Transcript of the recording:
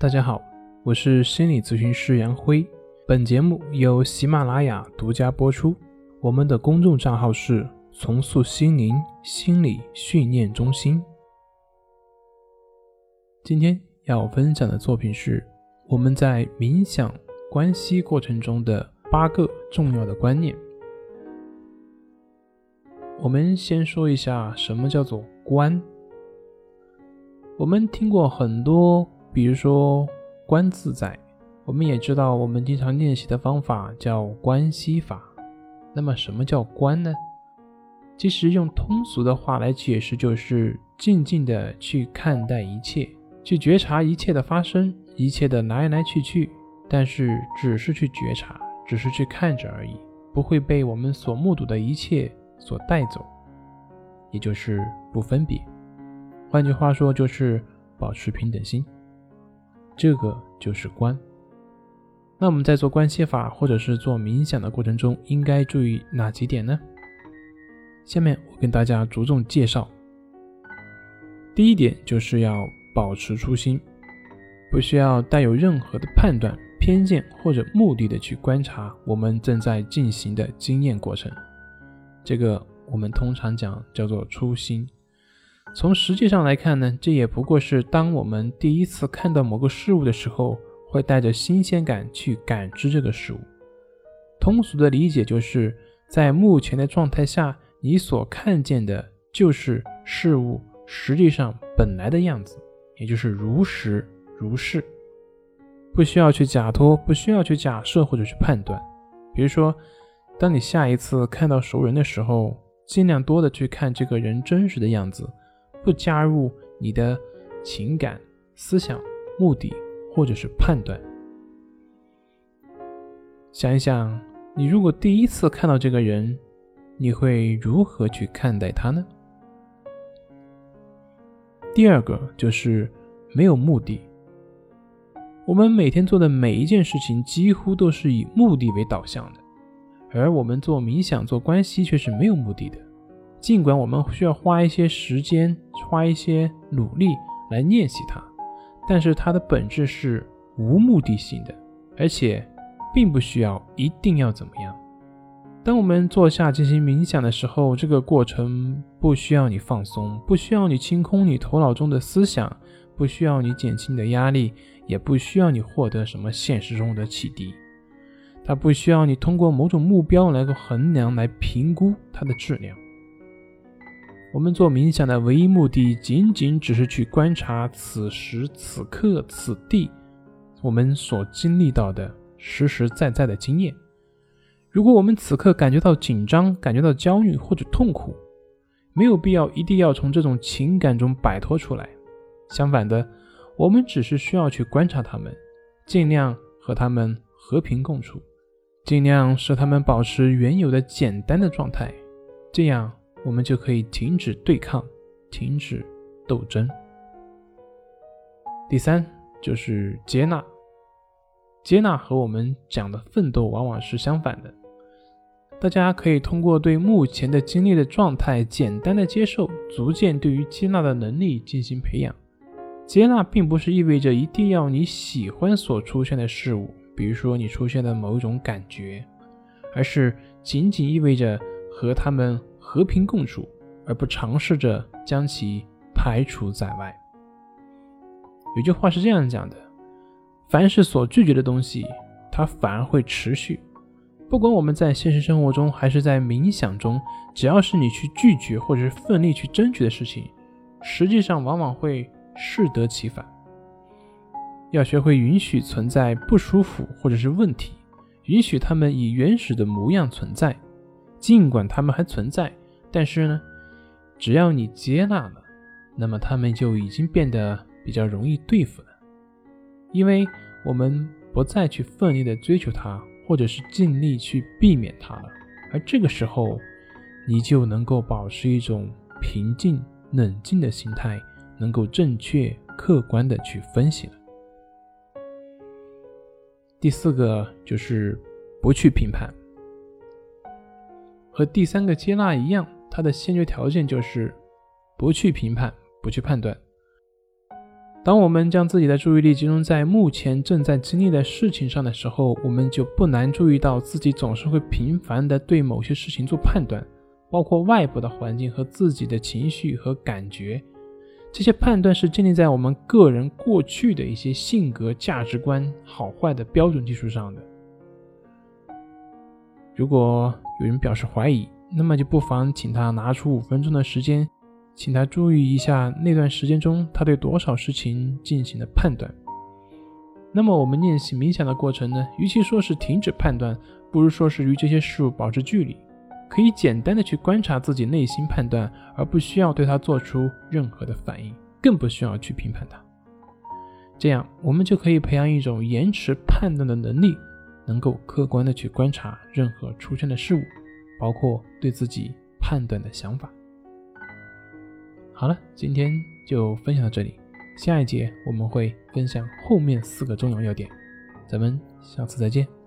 大家好，我是心理咨询师杨辉。本节目由喜马拉雅独家播出。我们的公众账号是“重塑心灵心理训练中心”。今天要分享的作品是我们在冥想关系过程中的八个重要的观念。我们先说一下什么叫做“观”。我们听过很多，比如说“观自在”，我们也知道，我们经常练习的方法叫“关系法”。那么，什么叫“观”呢？其实用通俗的话来解释，就是静静的去看待一切，去觉察一切的发生，一切的来来去去，但是只是去觉察，只是去看着而已，不会被我们所目睹的一切所带走，也就是不分别。换句话说，就是保持平等心，这个就是观。那我们在做关系法或者是做冥想的过程中，应该注意哪几点呢？下面我跟大家着重介绍。第一点就是要保持初心，不需要带有任何的判断、偏见或者目的的去观察我们正在进行的经验过程。这个我们通常讲叫做初心。从实际上来看呢，这也不过是当我们第一次看到某个事物的时候，会带着新鲜感去感知这个事物。通俗的理解就是在目前的状态下，你所看见的就是事物实际上本来的样子，也就是如实如是，不需要去假托，不需要去假设或者去判断。比如说，当你下一次看到熟人的时候，尽量多的去看这个人真实的样子。不加入你的情感、思想、目的或者是判断。想一想，你如果第一次看到这个人，你会如何去看待他呢？第二个就是没有目的。我们每天做的每一件事情，几乎都是以目的为导向的，而我们做冥想、做关系却是没有目的的。尽管我们需要花一些时间、花一些努力来练习它，但是它的本质是无目的性的，而且并不需要一定要怎么样。当我们坐下进行冥想的时候，这个过程不需要你放松，不需要你清空你头脑中的思想，不需要你减轻你的压力，也不需要你获得什么现实中的启迪。它不需要你通过某种目标来个衡量、来评估它的质量。我们做冥想的唯一目的，仅仅只是去观察此时此刻此地我们所经历到的实实在在的经验。如果我们此刻感觉到紧张、感觉到焦虑或者痛苦，没有必要一定要从这种情感中摆脱出来。相反的，我们只是需要去观察他们，尽量和他们和平共处，尽量使他们保持原有的简单的状态，这样。我们就可以停止对抗，停止斗争。第三就是接纳，接纳和我们讲的奋斗往往是相反的。大家可以通过对目前的经历的状态简单的接受，逐渐对于接纳的能力进行培养。接纳并不是意味着一定要你喜欢所出现的事物，比如说你出现的某一种感觉，而是仅仅意味着和他们。和平共处，而不尝试着将其排除在外。有句话是这样讲的：凡是所拒绝的东西，它反而会持续。不管我们在现实生活中还是在冥想中，只要是你去拒绝或者是奋力去争取的事情，实际上往往会适得其反。要学会允许存在不舒服或者是问题，允许他们以原始的模样存在。尽管他们还存在，但是呢，只要你接纳了，那么他们就已经变得比较容易对付了。因为我们不再去奋力的追求它，或者是尽力去避免它了，而这个时候，你就能够保持一种平静、冷静的心态，能够正确、客观的去分析了。第四个就是不去评判。和第三个接纳一样，它的先决条件就是不去评判、不去判断。当我们将自己的注意力集中在目前正在经历的事情上的时候，我们就不难注意到自己总是会频繁地对某些事情做判断，包括外部的环境和自己的情绪和感觉。这些判断是建立在我们个人过去的一些性格、价值观好坏的标准基础上的。如果有人表示怀疑，那么就不妨请他拿出五分钟的时间。请他注意一下那段时间中他对多少事情进行了判断。那么我们练习冥想的过程呢？与其说是停止判断，不如说是与这些事物保持距离，可以简单的去观察自己内心判断，而不需要对它做出任何的反应，更不需要去评判它。这样我们就可以培养一种延迟判断的能力，能够客观的去观察任何出现的事物，包括对自己判断的想法。好了，今天就分享到这里。下一节我们会分享后面四个重要要点，咱们下次再见。